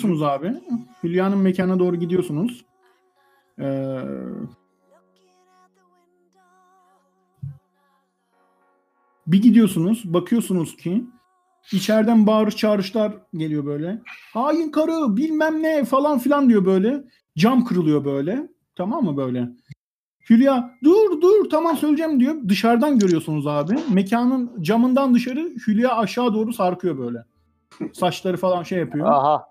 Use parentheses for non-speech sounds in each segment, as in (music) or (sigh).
Çıkıyorsunuz abi. Hülya'nın mekanına doğru gidiyorsunuz. Ee, bir gidiyorsunuz, bakıyorsunuz ki içeriden bağırış çağrışlar geliyor böyle. Hain karı bilmem ne falan filan diyor böyle. Cam kırılıyor böyle. Tamam mı böyle? Hülya dur dur tamam söyleyeceğim diyor. Dışarıdan görüyorsunuz abi. Mekanın camından dışarı Hülya aşağı doğru sarkıyor böyle. Saçları falan şey yapıyor. Aha.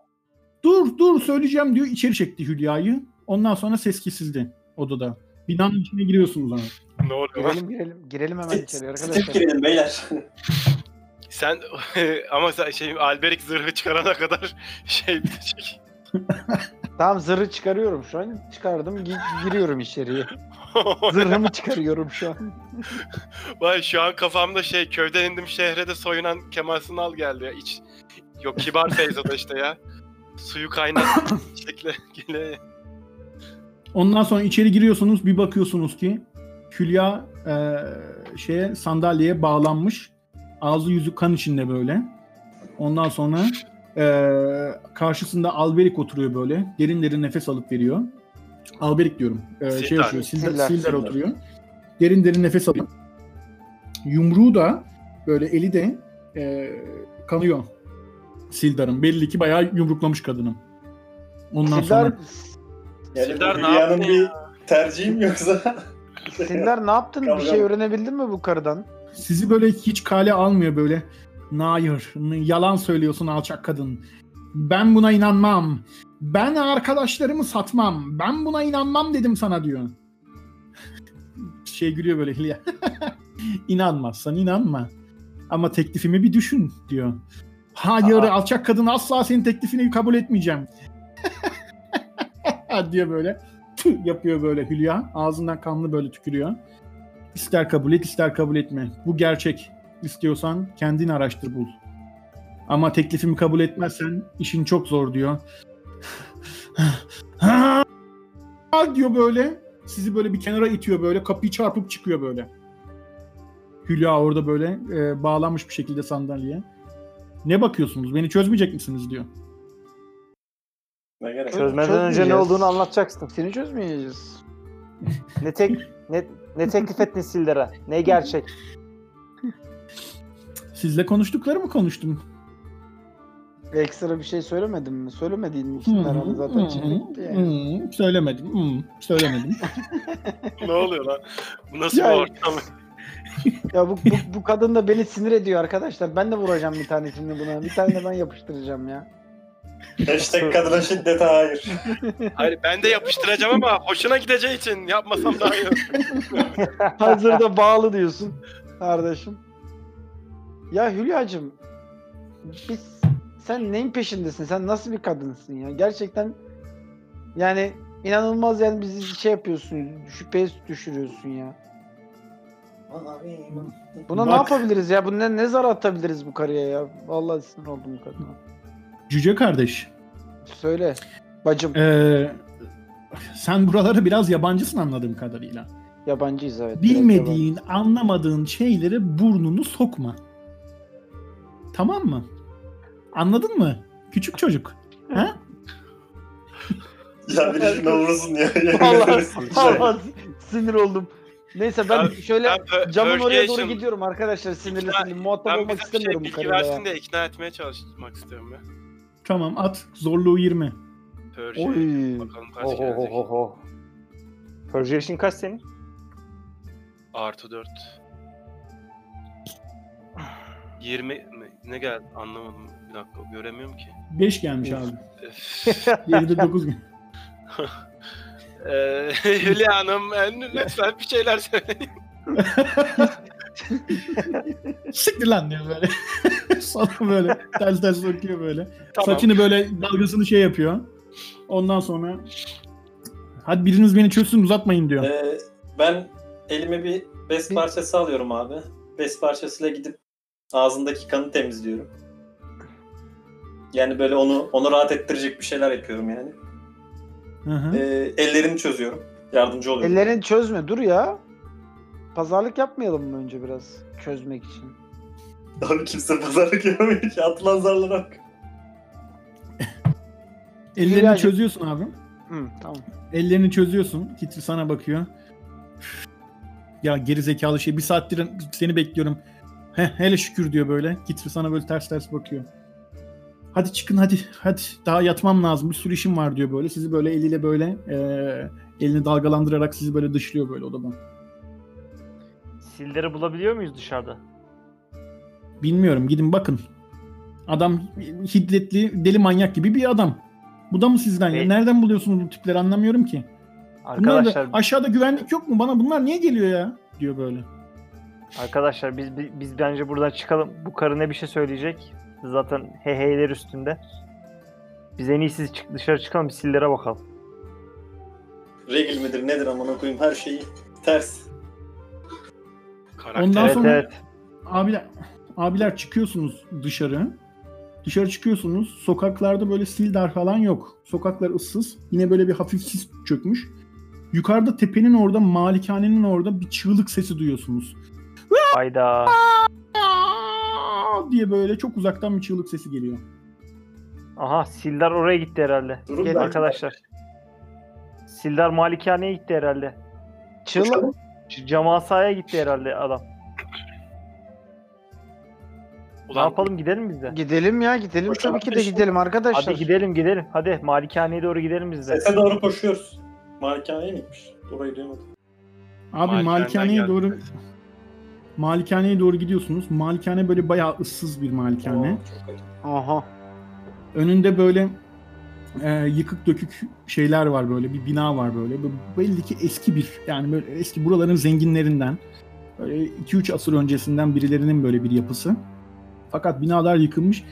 Dur dur söyleyeceğim diyor. İçeri çekti Hülya'yı. Ondan sonra ses kesildi odada. Binanın içine giriyorsunuz abi. Ne oluyor lan? Girelim girelim. Girelim hemen içeri Step arkadaşlar. girelim beyler. Sen (laughs) ama sen şey Alberic zırhı çıkarana kadar (laughs) şey bitecek. Tamam zırhı çıkarıyorum şu an. Çıkardım gi- giriyorum içeriye. (laughs) Zırhımı çıkarıyorum şu an. Vay şu an kafamda şey köyden indim şehre de soyunan Kemal Sunal geldi ya. İç... Yok kibar Feyzo'da işte ya. Suyu kaynat (laughs) şekle gele. Ondan sonra içeri giriyorsunuz. Bir bakıyorsunuz ki Hülya e, şeye sandalyeye bağlanmış. Ağzı yüzü kan içinde böyle. Ondan sonra e, karşısında Alberic oturuyor böyle. Derin derin nefes alıp veriyor. Alberic diyorum. E, şey Sildar. Sildar, Sildar, Sildar Sildar. oturuyor. Derin derin nefes alıyor. Yumruğu da böyle eli de e, kanıyor. Sildar'ın. Belli ki bayağı yumruklamış kadını. Ondan Sildar, sonra Yani Sildar ne yaptı bir ya? tercihi mi yoksa? Sildar ne yaptın? Bir şey öğrenebildin mi bu karıdan? sizi böyle hiç kale almıyor böyle. Hayır, yalan söylüyorsun alçak kadın. Ben buna inanmam. Ben arkadaşlarımı satmam. Ben buna inanmam dedim sana diyor. (laughs) Şey gülüyor böyle Hilya. (laughs) İnanmazsan inanma. Ama teklifimi bir düşün diyor. Hayır Aa. alçak kadın asla senin teklifini kabul etmeyeceğim. (laughs) diyor böyle. Yapıyor böyle Hülya. Ağzından kanlı böyle tükürüyor. İster kabul et ister kabul etme. Bu gerçek. İstiyorsan kendin araştır bul. Ama teklifimi kabul etmezsen işin çok zor diyor. (laughs) diyor böyle. Sizi böyle bir kenara itiyor böyle. Kapıyı çarpıp çıkıyor böyle. Hülya orada böyle e, bağlanmış bir şekilde sandalyeye. Ne bakıyorsunuz? Beni çözmeyecek misiniz diyor. Ne gerek? Çözmeden önce ne olduğunu anlatacaksın. Seni çözmeyeceğiz. Ne tek (laughs) ne ne teklif ettin Sildar'a? Ne gerçek? Sizle konuştuklarımı konuştum. Ekstra bir şey söylemedin mi? Söylemediğin mi? Hı, herhalde zaten gitti yani. Söylemedim. Söylemedim. (laughs) ne oluyor lan? Bu nasıl Ya- bir ortam? (laughs) Ya bu, bu, bu kadın da beni sinir ediyor arkadaşlar. Ben de vuracağım bir tane şimdi buna. Bir tane de ben yapıştıracağım ya. Hashtag kadına şiddete hayır. (laughs) Hayır ben de yapıştıracağım ama hoşuna gideceği için yapmasam daha iyi. (laughs) Hazırda bağlı diyorsun kardeşim. Ya Hülya'cığım biz sen neyin peşindesin? Sen nasıl bir kadınsın ya? Gerçekten yani inanılmaz yani bizi şey yapıyorsun. Şüpheye düşürüyorsun ya. Buna ne Bak. yapabiliriz ya? Bu ne, ne zar atabiliriz bu karıya ya? Vallahi sinir oldum bu kadına. Cüce kardeş. Söyle. Bacım. Ee, sen buralara biraz yabancısın anladığım kadarıyla. Yabancıyız evet. Bilmediğin, anlamadığın şeylere burnunu sokma. Tamam mı? Anladın mı? Küçük çocuk. Ha? Ya biri şuna vursun ya. (laughs) Allah. Allah sinir oldum. Neyse ben Ben- şöyle Ben camın oraya doğru gidiyorum arkadaşlar sinirli İkna- sinirli. Muhatap Ben olmak şey istemiyorum bu bilgi karıyla versin ya. de ikna etmeye çalışmak istiyorum ya. Tamam at. Zorluğu 20. Persuasion. Oy. Bakalım kaç Oho gelecek. ho ho. Persuasion kaç senin? Artı 4. 20 mi? Ne geldi? Anlamadım. Bir dakika göremiyorum ki. 5 gelmiş abi. Geride 9 gün. Eee (laughs) Hülya Hanım en- lütfen bir şeyler söyleyin. (laughs) Siktir lan diyor böyle. (laughs) Sonra böyle ters ters bakıyor böyle. Tamam. Saçını böyle dalgasını şey yapıyor. Ondan sonra hadi biriniz beni çözsün uzatmayın diyor. Ee, ben elime bir bez parçası alıyorum abi. Bez parçasıyla gidip ağzındaki kanı temizliyorum. Yani böyle onu onu rahat ettirecek bir şeyler yapıyorum yani. Hı hı. Ee, ellerimi çözüyorum. Yardımcı oluyorum. Ellerini çözme dur ya. Pazarlık yapmayalım mı önce biraz çözmek için? Abi kimse pazarlık yapamıyor ki. Atılan zarlara bak. (laughs) Ellerini Hülyacığım- çözüyorsun abi. Hı, tamam. Ellerini çözüyorsun. Kitri sana bakıyor. Ya geri zekalı şey bir saattir seni bekliyorum. Heh, hele şükür diyor böyle. Kitri sana böyle ters ters bakıyor. Hadi çıkın hadi hadi daha yatmam lazım bir sürü işim var diyor böyle. Sizi böyle eliyle böyle eee, elini dalgalandırarak sizi böyle dışlıyor böyle odadan. Silleri bulabiliyor muyuz dışarıda? Bilmiyorum gidin bakın. Adam hiddetli deli manyak gibi bir adam. Bu da mı sizden ya? E- Nereden buluyorsunuz bu tipleri anlamıyorum ki. Bunlar da, Arkadaşlar aşağıda güvenlik yok mu? Bana bunlar niye geliyor ya? Diyor böyle. arkadaşlar biz, biz biz bence buradan çıkalım. Bu karı ne bir şey söyleyecek? Zaten heyheyler üstünde. Biz en iyisi çık dışarı çıkalım bir sillere bakalım. Regil midir nedir amına koyayım her şeyi ters. Karakter. Ondan evet sonra evet. abiler abiler çıkıyorsunuz dışarı. Dışarı çıkıyorsunuz. Sokaklarda böyle sildar falan yok. Sokaklar ıssız. Yine böyle bir hafif sis çökmüş. Yukarıda tepenin orada, malikanenin orada bir çığlık sesi duyuyorsunuz. Hayda. Aa! diye böyle çok uzaktan bir çığlık sesi geliyor. Aha Sildar oraya gitti herhalde. Durun Gelin ben- arkadaşlar. Sildar malikaneye gitti herhalde. Çığlık. Camasaya gitti herhalde adam. Ne Ulan yapalım gidelim biz de. Gidelim ya gidelim Koşalım tabii ki de gidelim arkadaşlar. Hadi gidelim gidelim. Hadi malikaneye doğru gidelim biz de. Sese doğru koşuyoruz. Malikaneye mi gitmiş? Orayı duyamadım. Abi malikaneye geldi. Malikaneye doğru gidiyorsunuz. Malikane böyle bayağı ıssız bir malikane. Aha. Önünde böyle e, yıkık dökük şeyler var böyle bir bina var böyle. Bu Belli ki eski bir yani böyle eski buraların zenginlerinden böyle 2-3 asır öncesinden birilerinin böyle bir yapısı. Fakat binalar yıkılmış.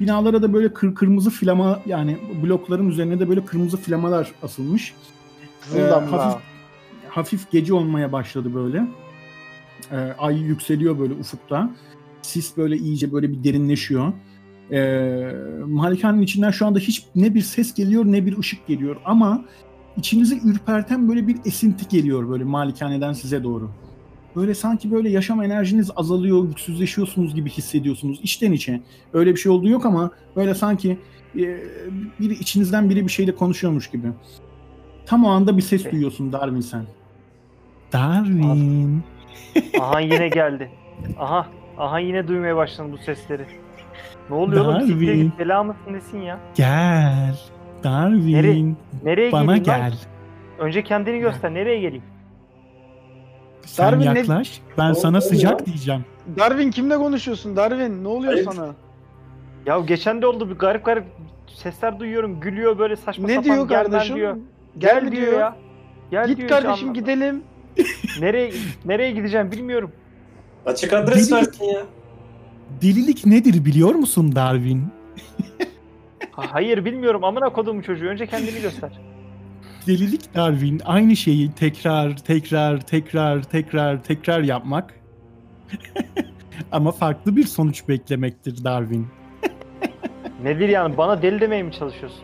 Binalara da böyle kır kırmızı flama yani blokların üzerine de böyle kırmızı flamalar asılmış. Ee, hafif, hafif gece olmaya başladı böyle. Ee, ay yükseliyor böyle ufukta. Sis böyle iyice böyle bir derinleşiyor. Ee, malikanenin içinden şu anda hiç ne bir ses geliyor ne bir ışık geliyor ama içinizi ürperten böyle bir esinti geliyor böyle malikaneden size doğru. Böyle sanki böyle yaşam enerjiniz azalıyor, güçsüzleşiyorsunuz gibi hissediyorsunuz içten içe. Öyle bir şey olduğu yok ama böyle sanki e, biri içinizden biri bir şeyle konuşuyormuş gibi. Tam o anda bir ses duyuyorsun Darwin sen. Darwin. Aha yine geldi. Aha. Aha yine duymaya başladım bu sesleri. Ne oluyor oğlum? Siktir Darwin. git bela mısın nesin ya? Gel. Darwin. Nereye- Nereye Bana geleyim lan? gel. Önce kendini göster. Nereye geleyim? Sen Darwin ne- yaklaş. Ben Ne sana oluyor sıcak ya? diyeceğim. Darwin kimle konuşuyorsun Darwin? Ne oluyor Hayır. sana? Ya geçen de oldu bir garip garip sesler duyuyorum. Gülüyor böyle saçma Ne sapan. diyor gelmem kardeşim? Diyor. Gel, Gel, mi diyor ya. Gel Git diyor, hiç kardeşim anlamadım. gidelim. Nereye nereye gideceğim bilmiyorum. Açık adres Deli- versin ya. Delilik nedir biliyor musun Darwin? Ha, hayır bilmiyorum. Amına koduğum çocuğu. Önce kendini göster. Delilik Darwin aynı şeyi tekrar tekrar tekrar tekrar tekrar yapmak. (laughs) Ama farklı bir sonuç beklemektir Darwin. (laughs) Nedir yani? Bana deli demeye mi çalışıyorsun?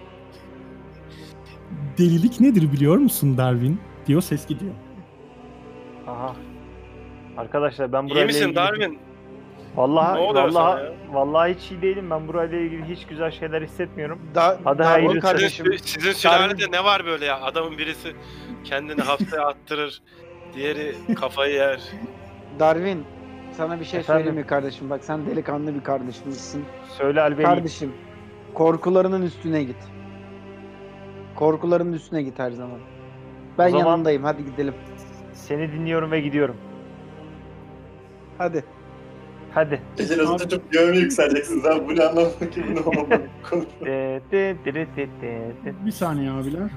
Delilik nedir biliyor musun Darwin? Diyor ses gidiyor. Aha. Arkadaşlar ben burayla İyi misin ilgili... Darwin? Vallahi, Ne oluyor sana vallahi, ya? vallahi hiç iyi değilim. Ben burayla ilgili hiç güzel şeyler hissetmiyorum. Da Hadi Darwin hayırlısı. kardeşim. Sizin, sizin sülalede ne var böyle ya? Adamın birisi kendini haftaya attırır. Diğeri kafayı yer. Darwin sana bir şey Efendim? söyleyeyim mi kardeşim? Bak sen delikanlı bir kardeşimsin. Söyle Albeni. Kardeşim korkularının üstüne git. Korkularının üstüne git her zaman. Ben O zaman- yanındayım. Hadi gidelim. Seni dinliyorum ve gidiyorum. Hadi. Hadi. Gece nasıl tutup göğe yükseleceksiniz abi? Bu ne anlamadım ki bu ne olmadı. De, de, de, de, de, de, de. Bir saniye abiler.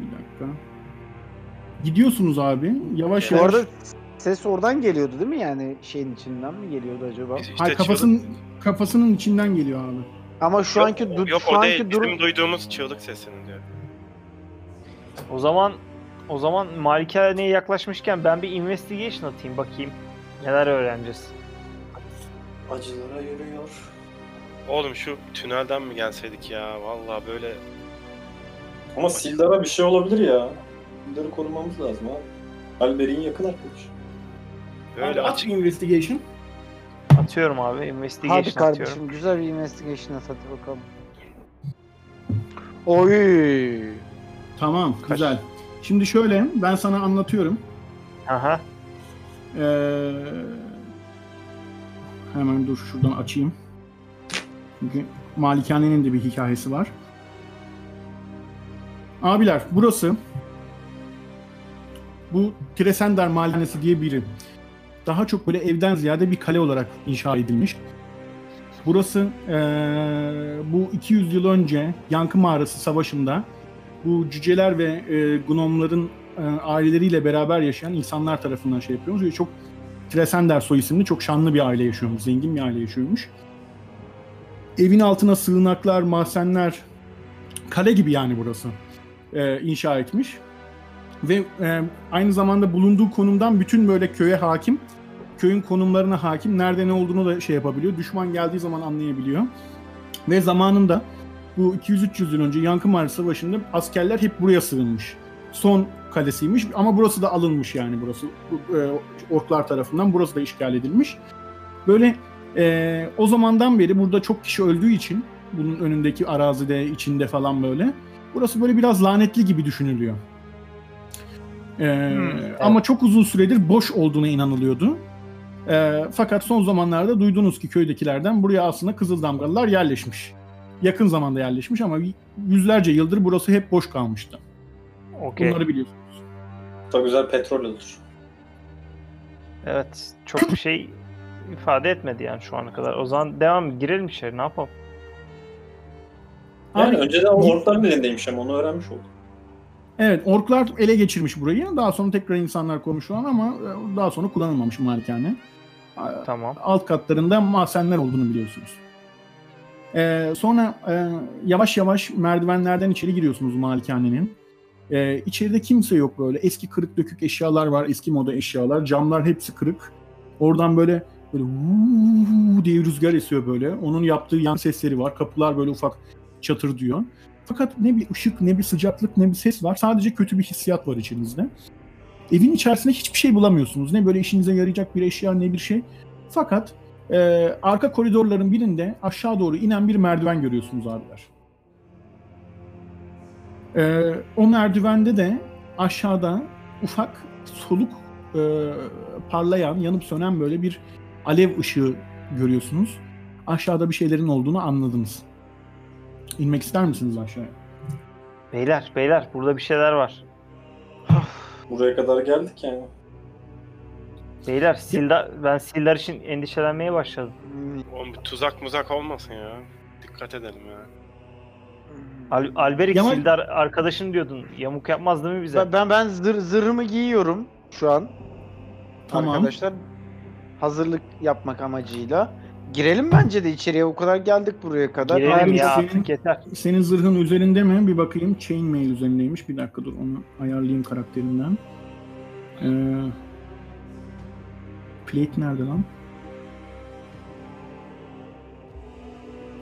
Bir dakika. Gidiyorsunuz abi. Yavaş. Bu yavaş. arada ses oradan geliyordu değil mi yani şeyin içinden mi geliyordu acaba? Biz işte Hayır kafasının kafasının içinden geliyor abi. Ama şu Yok, anki du- Yok şu o anki değil. durum Bizim duyduğumuz çığlık sesini diyor. O zaman o zaman malikaneye yaklaşmışken ben bir investigation atayım bakayım. Neler öğreneceğiz. Acılara yürüyor. Oğlum şu tünelden mi gelseydik ya? Vallahi böyle Ama Sildar'a bir şey olabilir ya. Sildar'ı korumamız lazım abi. Alberik'in yakın arkadaşı. böyle Abi, at açık investigation. Atıyorum abi. Investigation Hadi kardeşim atıyorum. güzel bir investigation at hadi bakalım. Oy. Tamam güzel. Şimdi şöyle ben sana anlatıyorum. Aha. Ee, hemen dur şuradan açayım. Çünkü Malikane'nin de bir hikayesi var. Abiler burası bu Tresender Malikanesi diye biri. Daha çok böyle evden ziyade bir kale olarak inşa edilmiş. Burası eee, bu 200 yıl önce Yankı Mağarası Savaşı'nda bu cüceler ve e, gnomların e, aileleriyle beraber yaşayan insanlar tarafından şey yapıyormuş. Ve çok Tresender soy isimli çok şanlı bir aile yaşıyormuş. Zengin bir aile yaşıyormuş. Evin altına sığınaklar, mahzenler, kale gibi yani burası. E, inşa etmiş. Ve e, aynı zamanda bulunduğu konumdan bütün böyle köye hakim. Köyün konumlarına hakim. Nerede ne olduğunu da şey yapabiliyor. Düşman geldiği zaman anlayabiliyor. Ve zamanında bu 200-300 yıl önce Yankı Mağarası Savaşı'nda askerler hep buraya sığınmış. Son kalesiymiş ama burası da alınmış yani burası bu, e, orklar tarafından burası da işgal edilmiş. Böyle e, o zamandan beri burada çok kişi öldüğü için bunun önündeki arazide içinde falan böyle burası böyle biraz lanetli gibi düşünülüyor. E, Ama çok uzun süredir boş olduğuna inanılıyordu. E, fakat son zamanlarda duydunuz ki köydekilerden buraya aslında Kızıldamgalılar yerleşmiş yakın zamanda yerleşmiş ama yüzlerce yıldır burası hep boş kalmıştı. Okey. Bunları biliyorsunuz. Da güzel petrol olur. Evet. Çok bir şey ifade etmedi yani şu ana kadar. O zaman devam girelim içeri ne yapalım? Yani Abi, önceden orkların elindeymiş ama onu öğrenmiş olduk. Evet, orklar ele geçirmiş burayı. Daha sonra tekrar insanlar kurmuş şu an ama e, daha sonra kullanılmamış malikane. Tamam. Alt katlarında mahzenler olduğunu biliyorsunuz. Ee, sonra e, yavaş yavaş merdivenlerden içeri giriyorsunuz malikanenin. Ee, içeride kimse yok böyle. Eski kırık dökük eşyalar var, eski moda eşyalar. Camlar hepsi kırık. Oradan böyle böyle vuuu diye rüzgar esiyor böyle. Onun yaptığı yan sesleri var. Kapılar böyle ufak çatır diyor. Fakat ne bir ışık, ne bir sıcaklık, ne bir ses var. Sadece kötü bir hissiyat var içinizde. Evin içerisinde hiçbir şey bulamıyorsunuz. Ne böyle işinize yarayacak bir eşya, ne bir şey. Fakat e, arka koridorların birinde aşağı doğru inen bir merdiven görüyorsunuz abiler. E, o merdivende de aşağıda ufak soluk e, parlayan, yanıp sönen böyle bir alev ışığı görüyorsunuz. Aşağıda bir şeylerin olduğunu anladınız. İnmek ister misiniz aşağıya? Beyler beyler burada bir şeyler var. Buraya kadar geldik yani. Beyler Sildar, ben Sildar için endişelenmeye başladım. Oğlum bu tuzak muzak olmasın ya. Dikkat edelim ya. Al Alberik Yaman- Sildar arkadaşın diyordun. Yamuk yapmaz değil mi bize? Ben ben, ben zır, zırhımı giyiyorum şu an. Tamam. Arkadaşlar hazırlık yapmak amacıyla. Girelim bence de içeriye. O kadar geldik buraya kadar. Girelim ya senin- artık yeter. Senin zırhın üzerinde mi? Bir bakayım. Chainmail üzerindeymiş. Bir dakika dur onu ayarlayayım karakterinden. Ee, plate nerede lan?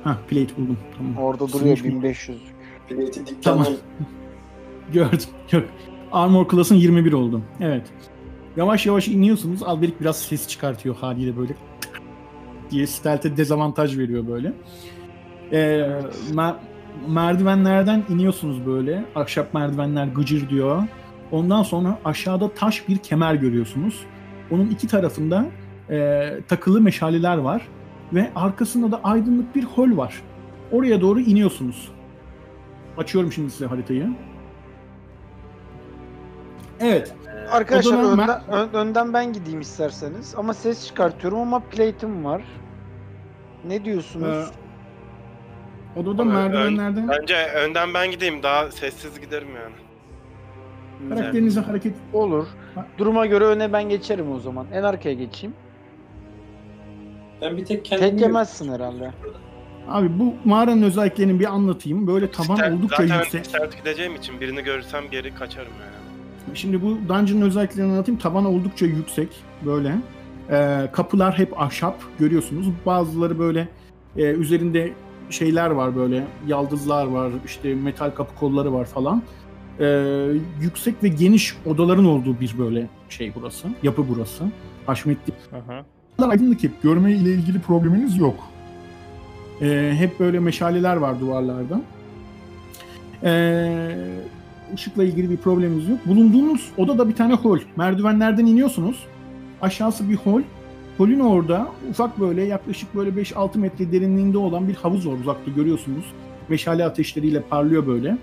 Ha plate buldum. Tamam. Orada duruyor mi? 1500. Bileti dikten Tamam. (laughs) Gördüm. Yok. Armor Class'ın 21 oldu. Evet. Yavaş yavaş iniyorsunuz. Alberik biraz ses çıkartıyor haliyle böyle diye stealth'e dezavantaj veriyor böyle. Ee, mer- merdivenlerden iniyorsunuz böyle. Ahşap merdivenler gıcır diyor. Ondan sonra aşağıda taş bir kemer görüyorsunuz. Onun iki tarafında e, takılı meşaleler var. Ve arkasında da aydınlık bir hol var. Oraya doğru iniyorsunuz. Açıyorum şimdi size haritayı. Evet. Arkadaşlar önden, ön- önden ben gideyim isterseniz. Ama ses çıkartıyorum ama plate'im var. Ne diyorsunuz? Odada Ama merdivenlerden Bence önden ben gideyim daha sessiz giderim yani. Karakterinize hareket Olur. Duruma göre öne ben geçerim o zaman. En arkaya geçeyim. Ben bir tek kendimi... Tek yemezsin herhalde. Abi bu mağaranın özelliklerini bir anlatayım. Böyle taban Stealth- oldukça Zaten yüksek. stealth gideceğim için birini görürsem geri kaçarım yani. Şimdi bu dungeon'ın özelliklerini anlatayım. Taban oldukça yüksek böyle. Ee, kapılar hep ahşap görüyorsunuz. Bazıları böyle e, üzerinde şeyler var böyle yaldızlar var işte metal kapı kolları var falan. Ee, yüksek ve geniş odaların olduğu bir böyle şey burası. Yapı burası. Haşmetli aydınlık hep. Görme ile ilgili probleminiz yok. Ee, hep böyle meşaleler var duvarlarda. Ee, ışıkla ilgili bir problemimiz yok. Bulunduğunuz odada bir tane hol. Merdivenlerden iniyorsunuz. Aşağısı bir hol. Holün orada ufak böyle yaklaşık böyle 5-6 metre derinliğinde olan bir havuz var uzakta görüyorsunuz. Meşale ateşleriyle parlıyor böyle.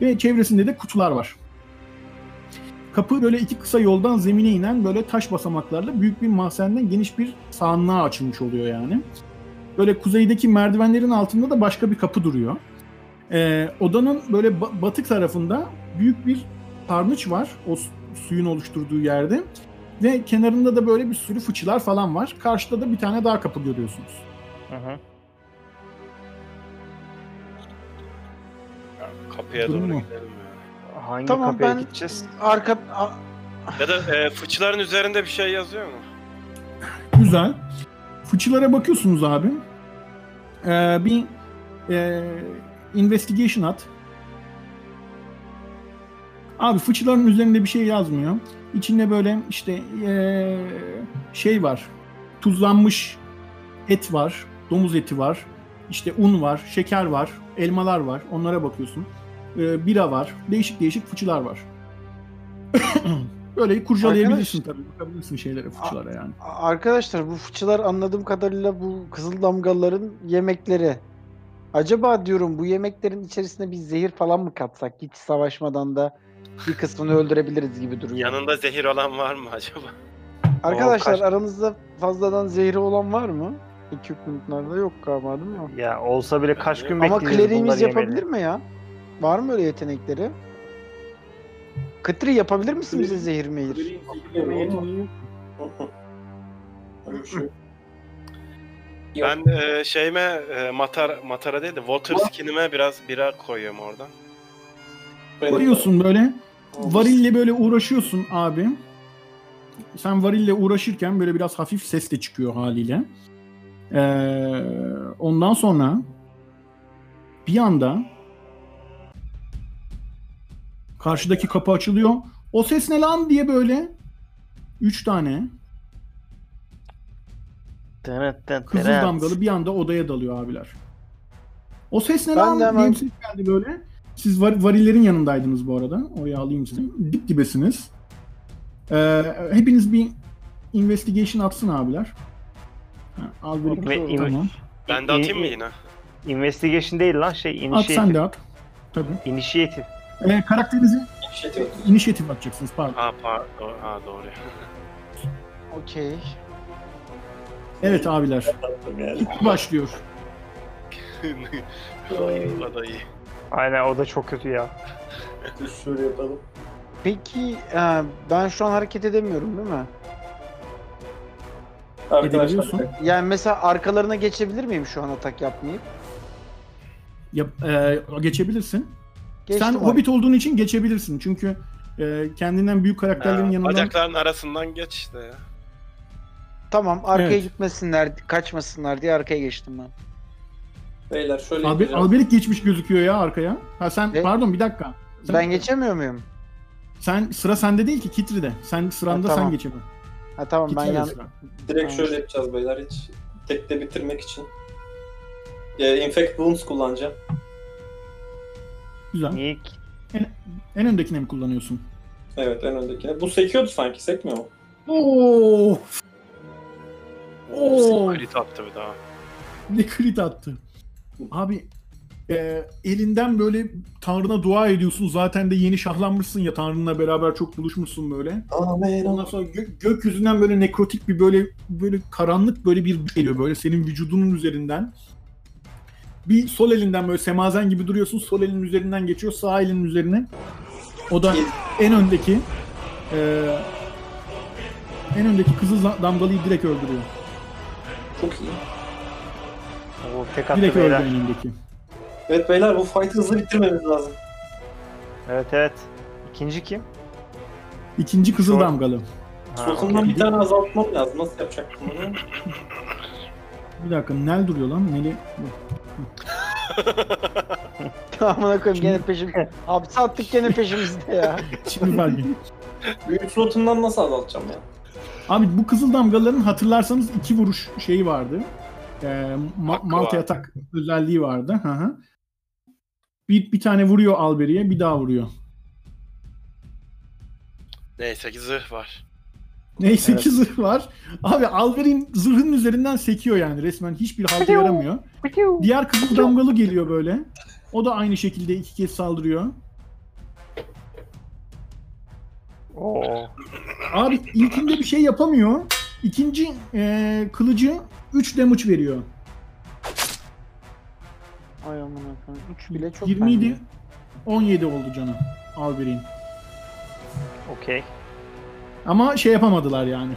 Ve çevresinde de kutular var. Kapı böyle iki kısa yoldan zemine inen böyle taş basamaklarla büyük bir mahzenden geniş bir sahanlığa açılmış oluyor yani. Böyle kuzeydeki merdivenlerin altında da başka bir kapı duruyor. Ee, odanın böyle ba- batık tarafında büyük bir sarnıç var o su- suyun oluşturduğu yerde. Ve kenarında da böyle bir sürü fıçılar falan var. Karşıda da bir tane daha kapı görüyorsunuz. Hı hı. Kapıya Durum doğru mu? gidelim ya. Hangi Tamam kapıya ben gideceğiz? arka a- Ya da e, fıçıların üzerinde bir şey yazıyor mu? Güzel. Fıçılara bakıyorsunuz abi. Ee, bir e, investigation at. Abi fıçıların üzerinde bir şey yazmıyor. İçinde böyle işte e, şey var. Tuzlanmış et var. Domuz eti var. işte un var. Şeker var. Elmalar var. Onlara bakıyorsun. Ee, bira var. Değişik değişik fıçılar var. (coughs) Böyle kurcalayabilirsin tabii. Bakabilirsin şeylere, fıçılara yani. arkadaşlar bu fıçılar anladığım kadarıyla bu kızıl damgaların yemekleri. Acaba diyorum bu yemeklerin içerisine bir zehir falan mı katsak hiç savaşmadan da bir kısmını (laughs) öldürebiliriz gibi duruyor. Yanında zehir olan var mı acaba? Arkadaşlar kaç- aranızda fazladan zehri olan var mı? Equipment'larda yok galiba değil mi? Ya olsa bile kaç gün Ama bekleyeceğiz kleriğimiz bunları yapabilir yemeli? mi ya? Var mı öyle yetenekleri? Kıtri yapabilir misin bize zehir mehir? Öyle bir şey yok. Ben e, şeyime e, matar matara değil de water skin'ime biraz bira koyuyorum oradan. Koyuyorsun böyle. Varille böyle uğraşıyorsun abi. Sen varille uğraşırken böyle biraz hafif ses de çıkıyor haliyle. Ee, ondan sonra bir anda karşıdaki kapı açılıyor. O ses ne lan diye böyle üç tane kızıl damgalı bir anda odaya dalıyor abiler. O ses ne Ben lan de hemen- diye bir ses geldi böyle. Siz var, varillerin yanındaydınız bu arada. Oraya alayım sizi. Dip dibesiniz. Ee, hepiniz bir investigation atsın abiler. Ha, al böyle. Ve- tamam. Ben de atayım mı yine? Investigation değil lan şey At initiative. sen de at. Tabii. Initiative. Ee, karakterinizi inisiyatif atacaksınız pardon. Ha pardon. Ha doğru. (laughs) Okey. Evet abiler. Yani. Başlıyor. (laughs) o da iyi. Aynen o da çok kötü ya. Şöyle yapalım. Peki e, ben şu an hareket edemiyorum değil mi? Arkadaşlar Edebiliyorsun. Yani mesela arkalarına geçebilir miyim şu an atak yapmayıp? Yap, e, geçebilirsin. Geçtim sen abi. hobbit olduğun için geçebilirsin. Çünkü e, kendinden büyük karakterlerin Ha, yanından bacakların arasından geç işte ya. Tamam arkaya Evet. gitmesinler, kaçmasınlar diye arkaya geçtim ben. beyler şöyle Albe, yapacağız. Alberik geçmiş gözüküyor ya arkaya. Ha sen E? pardon bir dakika. Sen, Ben geçemiyor muyum? Sen sıra sende değil ki Kitri'de. Sen sıranda Ha, tamam. sen geçemem. Ha tamam ben yan... sıra. Direkt şöyle yapacağız beyler hiç tekte bitirmek için. Ee, Infect Wounds kullanacağım. Güzel. Niye ki? En öndekine mi kullanıyorsun? Evet en öndekine. Bu sekiyordu sanki sekmiyor mu? Oo! Oo! Crit attı bir daha. Ne crit attı. Abi e, elinden böyle Tanrı'na dua ediyorsun. Zaten de yeni şahlanmışsın ya Tanrı'nla beraber çok buluşmuşsun böyle. Amen. Ondan sonra gö- gökyüzünden böyle nekrotik bir böyle böyle karanlık böyle bir güç geliyor böyle senin vücudunun üzerinden. Bir sol elinden böyle semazen gibi duruyorsun. Sol elinin üzerinden geçiyor. Sağ elinin üzerine. O da en öndeki e, en öndeki kızıl damgalıyı direkt öldürüyor. Çok iyi. O tek attı Direkt öldü beyler. elindeki. Evet beyler bu fight'ı hızlı bitirmemiz lazım. Evet evet. İkinci kim? İkinci kızıl Şu- damgalı. Ha, okey. bir tane azaltmam lazım. Nasıl yapacaktım bunu? Bir dakika Nel duruyor lan. Nel'i (laughs) Amına koyayım gene peşim. Hapse attık gene peşimizde ya. şimdi fark ettim. Büyük slotumdan nasıl azaltacağım ya? Abi bu kızıl damgaların hatırlarsanız iki vuruş şeyi vardı. Ee, ma- Hakkı multi var. atak özelliği vardı. Hı hı. Bir, bir tane vuruyor Alberi'ye bir daha vuruyor. Neyse ki zırh var. Neyse Evet. ki zırh var. Abi Alber'in zırhının üzerinden sekiyor yani resmen. Hiçbir halta yaramıyor. Diğer kızıl damgalı geliyor böyle. O da aynı şekilde iki kez saldırıyor. Oo. Abi ilkinde bir şey yapamıyor. İkinci eee, kılıcı 3 damage veriyor. Ay koyayım. 3 bile çok 20 idi. bence. 17 oldu canı Alber'in. Okey. Ama şey yapamadılar yani.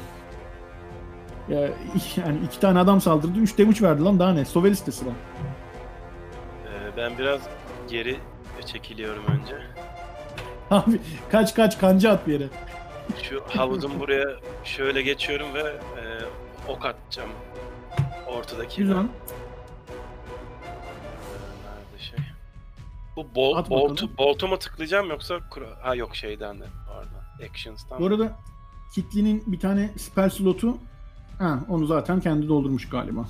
Ya, yani iki tane adam saldırdı. 3 damage verdi lan daha ne? Sovelis de sıra. Ee, ben biraz geri çekiliyorum önce. (laughs) Abi kaç kaç kanca at bir yere. Şu havuzun buraya şöyle geçiyorum ve e, ok atacağım. Ortadaki. Güzel. Nerede şey? Bu bol, At boltu, bakalım. boltu mu tıklayacağım yoksa kura- ha yok şeyden de pardon. Actions'tan. Bu arada Kitli'nin bir tane spell slotu ha, onu zaten kendi doldurmuş galiba.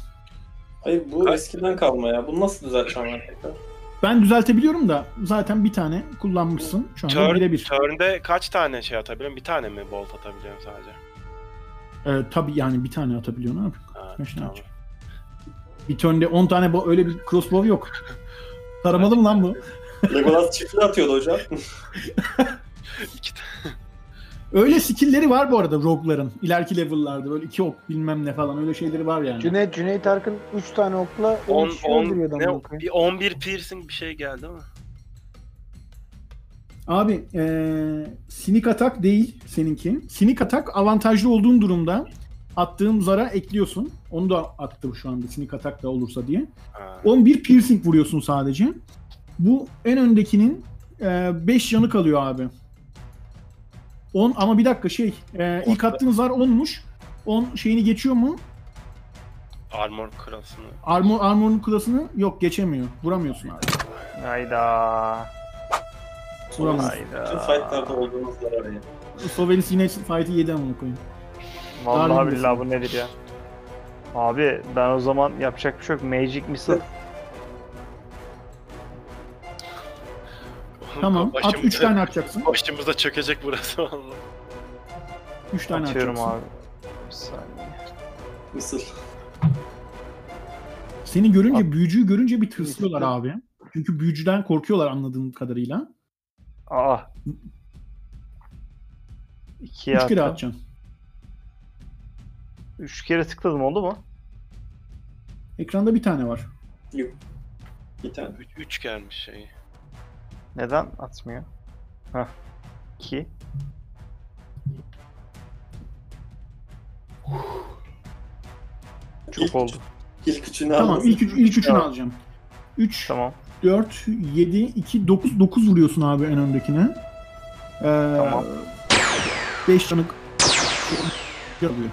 Hayır bu Kaç- eskiden kalma ya. Bunu nasıl düzelteceğim ben? Ben düzeltebiliyorum da zaten bir tane kullanmışsın. Şu anda Turn, birebir. turn'de kaç tane şey atabiliyorum? Bir tane mi bolt atabiliyorum sadece? Ee, tabii yani bir tane atabiliyorsun abi. Ha, Kaç tane tamam. atacak? Bir turnde 10 tane bo- öyle bir crossbow yok. Taramalı mı lan bu? Legolas çiftli atıyordu hocam. (laughs) İki tane. Öyle skill'leri var bu arada rogue'ların. İleriki level'larda böyle iki ok bilmem ne falan öyle şeyleri var yani. Cüneyt, Cüneyt Arkın 3 tane okla 10, 10 kişi 10, öldürüyordu ne, amına koyayım. bir 11 piercing bir şey geldi ama. Abi ee, sinik atak değil seninki. Sinik atak avantajlı olduğun durumda attığın zara ekliyorsun. Onu da attım şu anda sinik atak da olursa diye. Ha. 11 piercing vuruyorsun sadece. Bu en öndekinin 5 canı kalıyor abi. 10 ama bir dakika şey e, ilk attığın zar 10'muş. 10 şeyini geçiyor mu? Armor kralsını. Armor armor'un klasını yok geçemiyor. Vuramıyorsun abi. Hayda. Vuramıyorsun. Hayda. Bütün fightlarda olduğumuz zarar ya. Sovelis yine fight'ı yedi amına koyayım. Vallahi Darwin billahi bu nedir ya? Abi ben o zaman yapacak bir şey yok. Magic Missile. (laughs) Tamam at 3 Başımıza- tane atacaksın. Başımıza çökecek burası vallahi. 3 tane Atıyorum atacaksın. abi. Bir saniye. Mısır. Seni görünce büyücüyü görünce bir tırsıyorlar abi. Çünkü büyücüden korkuyorlar anladığım kadarıyla. Aa. İkiye 3 kere atacaksın. Üç kere tıkladım oldu mu? Ekranda bir tane var. Bir tane. 3 gelmiş şey. Neden atmıyor? Hah. İki. Çok İlk- oldu. İlk üçünü Tamam almasın. ilk, üç, ilk üçünü Tamam. alacağım. 3, Tamam. 4, 7, 2, 9, 9 vuruyorsun abi en öndekine. Ee, Tamam. 5 canı yapıyor.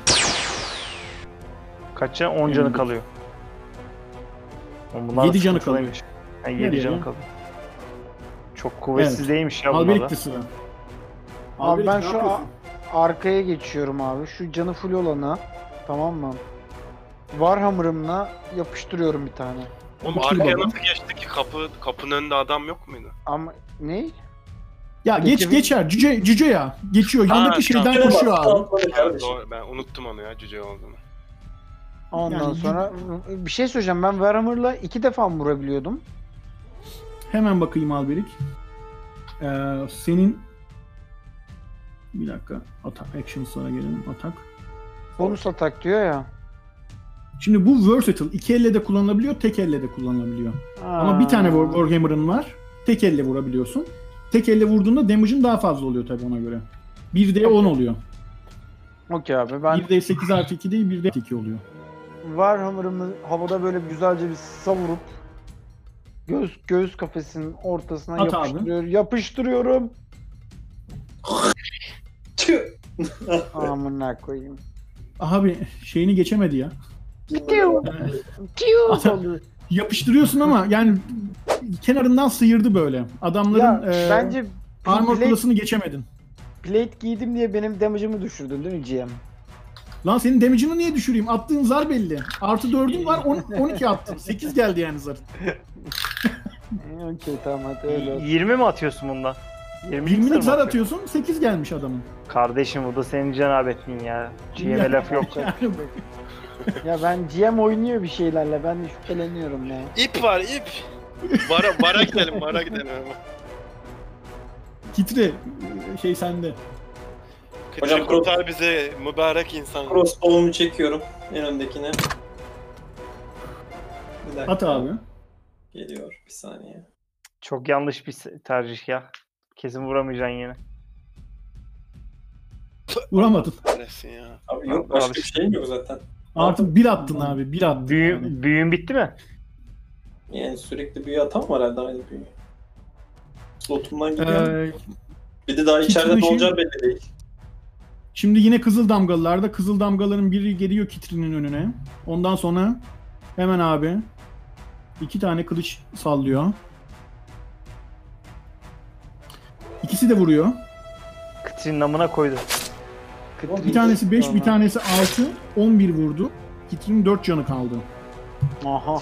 Kaç can? 10 canı Elimde. kalıyor. Oğlum bunlar Yedi canı. Ha, 7 Nereye canı ya? kalıyor. Çok kuvvetsiz Evet. değilmiş ya bunlar Alberik da. de sıra. Abi ben ne şu yapıyorsun? arkaya geçiyorum abi. Şu canı full olana. Tamam mı? Warhammer'ımla yapıştırıyorum bir tane. Oğlum Bu arkaya baba? nasıl geçti ki kapı kapının önünde adam yok muydu? Ama ne? Ya geç Peki, geçer cüce cüce ya. Geçiyor yandaki şeyden koşuyor abi. Kardeşim. doğru, ben unuttum onu ya cüce olduğunu. Ondan Yani- sonra bir şey söyleyeceğim. Ben Warhammer'la iki defa mı vurabiliyordum? Hemen bakayım Alberik. Ee, senin bir dakika atak actions'lara gelelim atak. Bonus atak diyor ya. Şimdi bu versatile. iki elle de kullanılabiliyor, tek elle de kullanılabiliyor. Ama bir tane War- Warhammer'ın var. Tek elle vurabiliyorsun. Tek elle vurduğunda damage'ın daha fazla oluyor tabii ona göre. 1D 10 oluyor. Okey abi ben 1D 8 artı 2 değil 1D 2 oluyor. Warhammer'ımı havada böyle güzelce bir savurup göz göğüs kafesinin ortasına At abi. yapıştırıyor, yapıştırıyorum. Tüh. Amına koyayım. Abi şeyini geçemedi ya. Tiu, tiu oluyor. Yapıştırıyorsun ama yani kenarından sıyırdı böyle. Adamların Ya e, bence armor plate, klasını geçemedin. plate giydim diye benim damage'ımı düşürdün değil mi GM? Lan senin damage'ını niye düşüreyim? Attığın zar belli. Artı 4'ün var 10, 12 attın. 8 geldi yani zarın. (laughs) Ee, Okey tamam hadi öyle olsun. 20 mi atıyorsun bundan? 20 20'lik zar atıyorsun 8 gelmiş adamın. Kardeşim bu da senin cenabetliğin ya. GM'e laf yok. (laughs) Yani Ya ben GM oynuyor bir şeylerle ben de şüpheleniyorum ya. İp var ip. Bara, bara gidelim bara gidelim. titre şey sende. Hocam Hocam, kurtar bizi mübarek insan. Crossbow'umu çekiyorum en öndekine. Bir dakika. At abi. Geliyor bir saniye. Çok yanlış bir tercih ya. Kesin vuramayacaksın yine. Vuramadın. Neresin ya? Abi yok başka bir şeyim yok zaten. Artık bir attın abi. Bir attın. Büyü, yani. büyün bitti mi? Yani sürekli büyü atan var herhalde aynı büyü. Slotumdan gidiyor. Ee, bir de daha içeride kitchen ne olacağı işi- belli değil. Şimdi yine kızıl damgalılarda kızıl damgaların biri geliyor kitrinin önüne. Ondan sonra hemen abi iki tane kılıç sallıyor. İkisi de vuruyor. Kıtrin namına koydu. Bir tanesi 5, bir tanesi 6. 11 vurdu. Kitrinin 4 canı kaldı. Aha.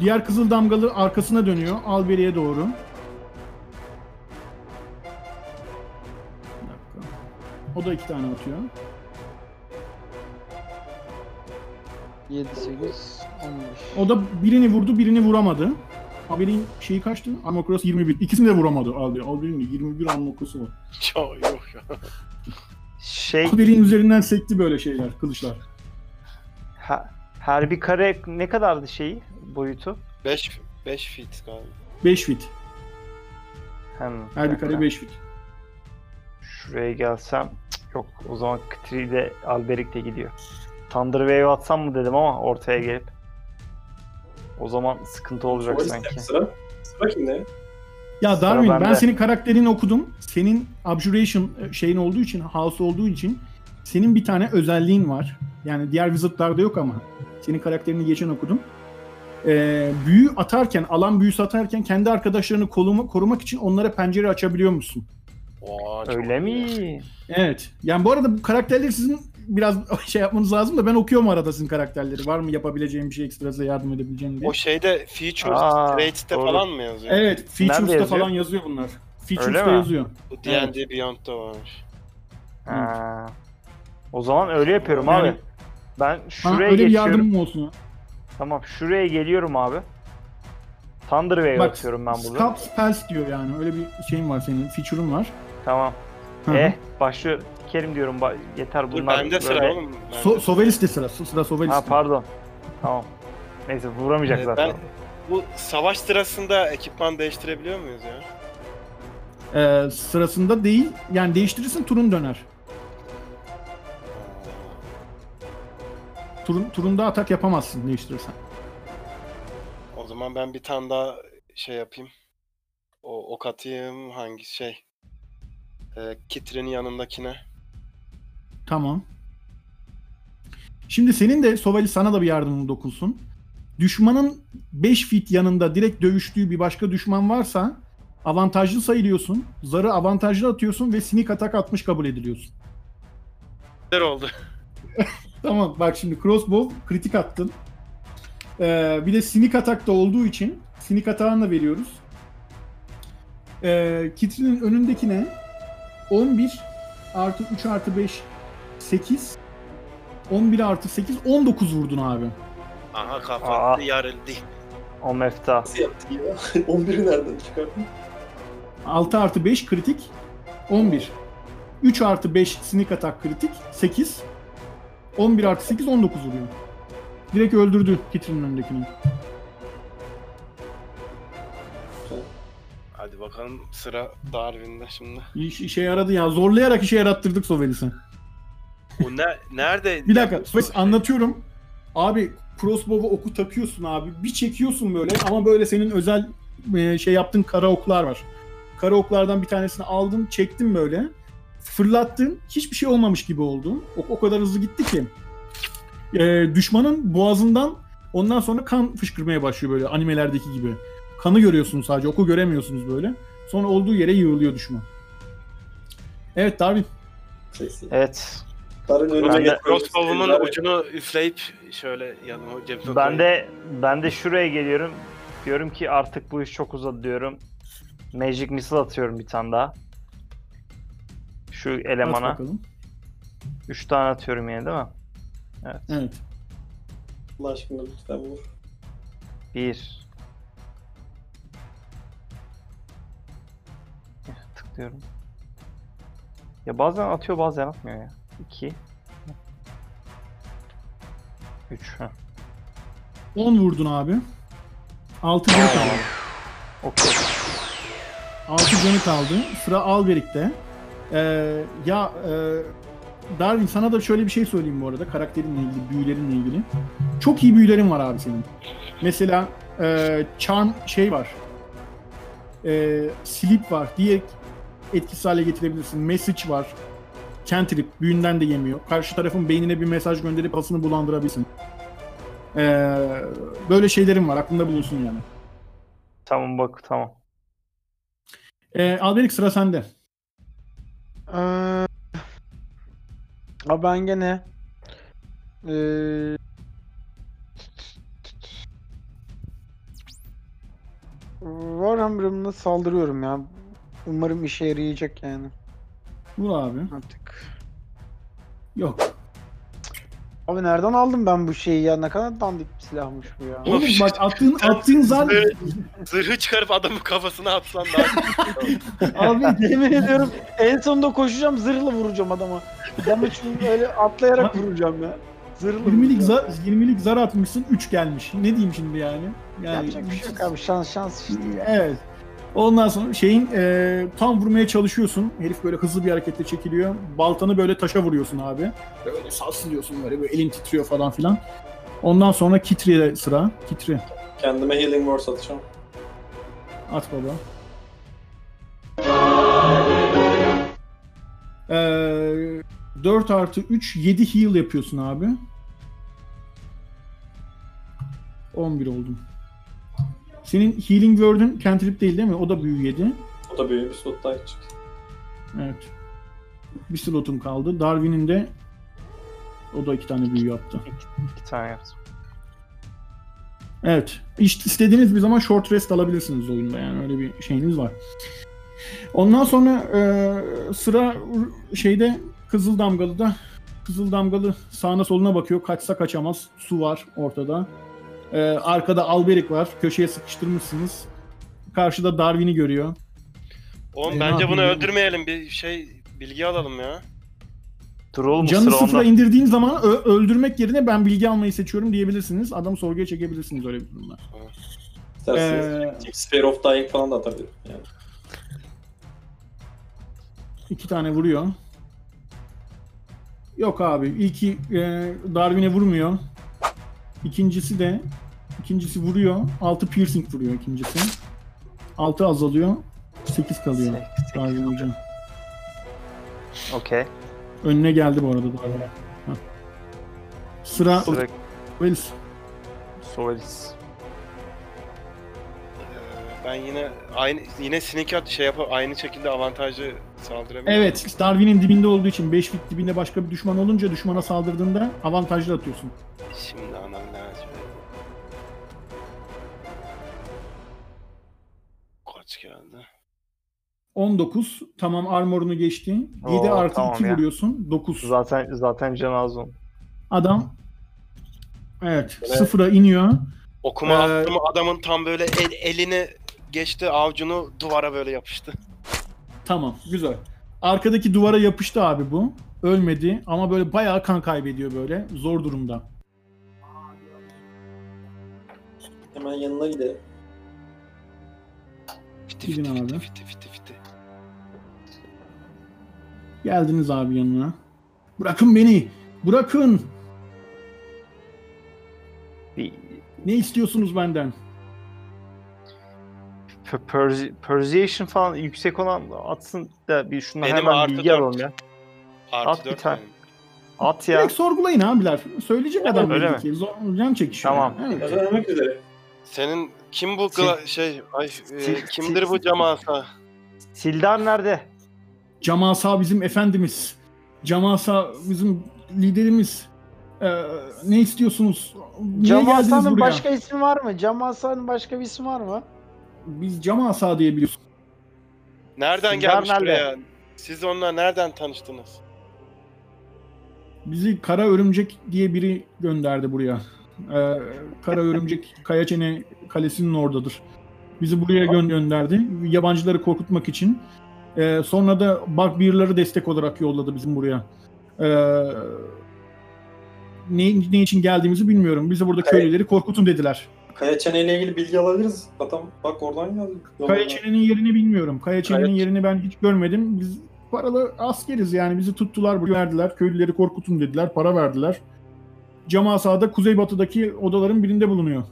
Diğer kızıl damgalı arkasına dönüyor. Alberi'ye doğru. Bir dakika. O da iki tane atıyor. 7 8 15. O da birini vurdu, birini vuramadı. Alberi'nin şeyi kaçtı? Armor 21. İkisini de vuramadı. Alberi'nin de 21 armor class'ı var. Çok (laughs) yok ya. Şey Alberi'nin üzerinden sekti böyle şeyler, kılıçlar. ha- her bir kare ne kadardı şeyi boyutu? 5 5 feet galiba. 5 fit. Hem Her bir kare 5 fit. Şuraya gelsem Cık, yok o zaman Kıtri de Alberik de gidiyor. Thunder Wave atsam mı dedim ama ortaya gelip. O zaman sıkıntı olacak Polis sanki. Sıra. Sıra kimde? Ya Darwin ben bende. senin karakterini okudum. Senin Abjuration e, şeyin olduğu için, house olduğu için senin bir tane özelliğin var. Yani diğer wizardlarda yok ama. Senin karakterini geçen okudum. Ee, büyü atarken, alan büyüsü atarken kendi arkadaşlarını koluma, korumak için onlara pencere açabiliyor musun? Oo, Öyle mi? Evet. Yani bu arada bu karakterleri sizin biraz (laughs) şey yapmanız lazım da ben okuyorum arada sizin karakterleri. Var mı yapabileceğim bir şey ekstra size yardım edebileceğim diye. O şeyde features Aa, traits'te doğru. falan mı yazıyor? Evet, Nerede features'ta yazıyor? falan yazıyor bunlar. Öyle Features'ta mi? yazıyor. Bu D&D Beyond'da varmış. Ha. O zaman öyle yapıyorum Yani- abi. Ben şuraya öyle bir geçiyorum. yardımım olsun. Tamam şuraya geliyorum abi. Thunder Wave Bak, atıyorum ben burada. Scalp Spells diyor yani. Öyle bir şeyin var senin. Feature'ın var. Tamam. Eh başlıyor. Kerim diyorum. ba- Yeter Dur bunlar. bende sıra böyle- oğlum. bende. So Sovelis'te sıra. Sıra Ha Sovelis'te. pardon. Tamam. Neyse vuramayacak Ee, zaten. ben- Bu savaş sırasında ekipman değiştirebiliyor muyuz ya? Ee, sırasında değil. Yani değiştirirsin turun döner. Turun, turunda atak yapamazsın değiştirirsen. O zaman ben bir tane daha şey yapayım. O ok atayım hangi şey? Ee, Kitre'nin yanındakine. Tamam. Şimdi senin de Sovelis sana da bir yardımın dokunsun. Düşmanın 5 fit yanında direkt dövüştüğü bir başka düşman varsa avantajlı sayılıyorsun. Zarı avantajlı atıyorsun ve sneak atak atmış kabul ediliyorsun. Neler oldu? (laughs) Tamam bak şimdi crossbow kritik attın. Ee, bir de sneak atak da olduğu için sneak atağını da veriyoruz. Ee, Kitri'nin önündekine 11 artı 3 artı 5 8 11 artı 8 19 vurdun abi. Aha kafa Aa. yarıldı. O mefta. Nasıl yaptın ya? (laughs) 11'i nereden çıkardın? 6 artı 5 kritik 11. 3 artı 5 sneak atak kritik 8. 11 artı 8 19 vuruyor. Direkt öldürdü Kitri'nin önündekini. Hadi bakalım sıra Darwin'de şimdi. İş, işe yaradı ya. Zorlayarak işe yarattırdık Sovelis'i. Bu ne nerede? Bir dakika. Sovelis anlatıyorum. Abi crossbow'a oku takıyorsun abi. Bir çekiyorsun böyle ama böyle senin özel e, şey yaptığın kara oklar var. Kara oklardan bir tanesini aldın, çektin böyle. Fırlattın. Hiçbir şey olmamış gibi oldu. Ok o kadar hızlı gitti ki. E, düşmanın boğazından ondan sonra kan fışkırmaya başlıyor böyle animelerdeki gibi. Kanı görüyorsunuz sadece. Oku göremiyorsunuz böyle. Sonra olduğu yere yığılıyor düşman. Evet Darwin. Evet. Darwin önüme Ben de- Darwin. ucunu üfleyip şöyle yanıma cebime Ben de ben de şuraya geliyorum. Diyorum ki artık bu iş çok uzadı diyorum. Magic Missile atıyorum bir tane daha. Şu At elemana. bakalım. 3 tane atıyorum yine değil mi? Evet. Allah aşkına lütfen vur. 1 Tıklıyorum. Ya bazen atıyor bazen atmıyor ya. 2 3 ha. 10 vurdun abi. 6 canı kaldı. Okey. 6 canı kaldı. Sıra Alberik'te. Ee, ya e, Darwin sana da şöyle bir şey söyleyeyim bu arada. Karakterinle ilgili, büyülerinle ilgili. Çok iyi büyülerin var abi senin. Mesela e, Charm şey var. E, Sleep var. Diye etkisiz hale getirebilirsin. Message var. Cantrip. Büyünden de yemiyor. Karşı tarafın beynine bir mesaj gönderip pasını bulandırabilirsin. Ee, böyle şeylerim var. Aklında bulunsun yani. Tamam bak tamam. Ee, Alberik sıra sende. Ee, ben gene ee, Warhammer'ımla saldırıyorum ya. Umarım işe yarayacak yani Vur abi. artık. Yok. Abi nereden aldım ben bu şeyi ya? Ne kadar dandik bir silahmış bu ya. Oğlum bak attığın attığın (laughs) zar. Zırhı çıkarıp adamın kafasına atsan daha (laughs) abi Yemin ediyorum en sonunda koşacağım zırhla vuracağım adama. Damage öyle atlayarak vuracağım ya. Zırhla 20'lik vuracağım. zar 20'lik zar atmışsın 3 gelmiş. Ne diyeyim şimdi yani? Yani Yapacak bir şey yok abi şans şans işte. Evet. Ondan sonra şeyin e, tam vurmaya çalışıyorsun. Herif böyle hızlı bir hareketle çekiliyor. Baltanı böyle taşa vuruyorsun abi. Böyle sarsılıyorsun böyle, böyle elin titriyor falan filan. Ondan sonra Kitri'ye sıra. Kitri Kendime healing word atacağım. at baba. Ee, 4 artı 3 7 heal yapıyorsun abi. 11 oldum. Senin healing word'ün cantrip değil değil mi? O da büyü 7. O da büyük bir slot daha küçük. Evet. Bir slotun kaldı. Darwin'in de o da iki tane büyü yaptı. 2 tane yaptım. Evet. İşte istediğiniz bir zaman short rest alabilirsiniz oyunda yani öyle bir şeyiniz var. Ondan sonra e, sıra şeyde Kızıl Damgalı'da Kızıl Damgalı sağına soluna bakıyor. Kaçsa kaçamaz. Su var ortada. E, arkada Alberik var. Köşeye sıkıştırmışsınız. Karşıda Darwin'i görüyor. Oğlum E, ne bence bunu yapayım? öldürmeyelim. Bir şey bilgi alalım ya. Dur oğlum bu Canı sıra sıfıra onda. indirdiğin zaman ö- öldürmek yerine ben bilgi almayı seçiyorum diyebilirsiniz. Adamı sorguya çekebilirsiniz öyle bir durumda. İsterseniz Ee, Sphere of Dying falan da atabilirim. Yani. iki tane vuruyor. Yok abi. İlki e, Darwin'e vurmuyor. İkincisi de ikincisi vuruyor. 6 piercing vuruyor ikincisi. 6 azalıyor. 8 kalıyor. Darwin hocam. Okey. Önüne geldi bu arada Darwin. Hah. Sıra Sıra Velis. Sovalis. Ee, Ben yine aynı yine sneak at şey yapıp aynı şekilde avantajlı saldırabilirim. Evet, Darwin'in dibinde olduğu için 5 fit dibinde başka bir düşman olunca düşmana saldırdığında avantajlı atıyorsun. Şimdi anam Kaç geldi? 19. Tamam armorunu geçti. 7 Oo, artı tamam 2 ya. vuruyorsun. 9. Zaten zaten can az onun. Adam Evet, Böyle- sıfıra iniyor. Okuma Ee, attım adamın tam böyle el, elini geçti avucunu duvara böyle yapıştı. Tamam, güzel. Arkadaki duvara yapıştı abi bu. Ölmedi ama böyle bayağı kan kaybediyor böyle. Zor durumda. Hemen yanına gidelim. Fiti Gidin fiti fiti abi. fiti fiti fiti. Geldiniz abi yanına. Bırakın beni. Bırakın. Bir Ne istiyorsunuz benden? per- persuasion falan yüksek olan atsın da bir şundan Benim hemen artı bilgi dört. alalım ya. Artı At bir dört tane. benim. At ya. Direkt sorgulayın abiler. Söyleyecek adam öyle belli mi? ki. Zor, can çekişiyor. Tamam. Evet. Kazanmak üzere. Senin kim bu Sil- gla- şey ay e, sil- kimdir sil- bu camaasa? Sildar nerede? Camasa bizim efendimiz. Camasa bizim liderimiz. Ee, ne istiyorsunuz? Niye Cam geldiniz Asa'nın buraya? başka ismi var mı? Cam Asa'nın başka bir ismi var mı? Biz Camasa diye biliyoruz. Nereden Sizler gelmiş nerede? buraya? Siz onunla nereden tanıştınız? Bizi Kara Örümcek diye biri gönderdi buraya. Ee, Kara Örümcek Kayaçene Kalesi'nin oradadır. Bizi buraya gö- gönderdi. Yabancıları korkutmak için. Ee, sonra da Bugbear'ları destek olarak yolladı bizim buraya. Ee, ne, ne için geldiğimizi bilmiyorum. Bize burada Kay- köylüleri korkutun dediler. Kaya Çene ile ilgili bilgi alabiliriz. Adam bak oradan. Yoldan. Kayaçene'nin yerini bilmiyorum. Kayaçene'nin Kaya- yerini ben hiç görmedim. Biz paralı askeriz yani. Bizi tuttular, verdiler. Köylüleri korkutun dediler. Para verdiler. Camasa'da kuzeybatıdaki odaların birinde bulunuyor.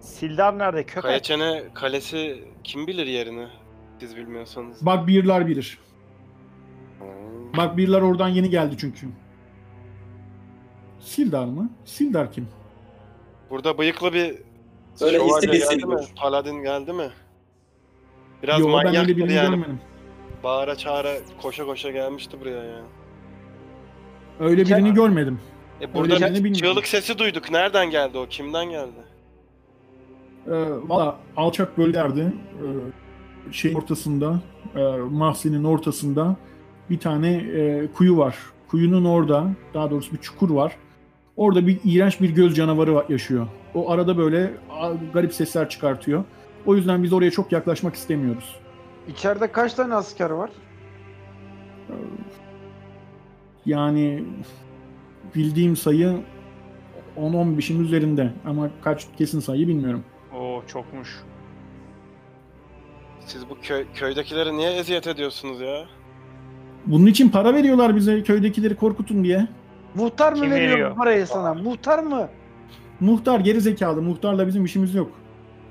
Sildar nerede? Köpek. Kayaçene Kalesi kim bilir yerini? Siz bilmiyorsanız. Bugbear'lar bilir. Hmm. Bugbear'lar oradan yeni geldi çünkü. Sildar mı? Sildar kim? Burada bıyıklı bir şövalye istek geldi mi? Paladin geldi mi? Biraz Yo ben manyaktır öyle birini yani. görmedim. Bağıra çağıra koşa koşa gelmişti buraya ya. Öyle birini görmedim. E burada bir bilmiyorum. çığlık sesi duyduk. Nereden geldi o? Kimden geldi? Ee, Valla alçak bölgelerde e, şey ortasında e, mahzenin ortasında bir tane e, kuyu var. Kuyunun orada daha doğrusu bir çukur var. Orada bir iğrenç bir göz canavarı var- yaşıyor. O arada böyle a, garip sesler çıkartıyor. O yüzden biz oraya çok yaklaşmak istemiyoruz. İçeride kaç tane asker var? Yani bildiğim sayı 10-15'in üzerinde ama kaç kesin sayı bilmiyorum. Oo çokmuş. Siz bu köy, köydekileri niye eziyet ediyorsunuz ya? Bunun için para veriyorlar bize köydekileri korkutun diye. Muhtar mı Kim veriyor, veriyor? bu parayı sana? Muhtar mı? Muhtar geri zekalı. Muhtarla bizim işimiz yok.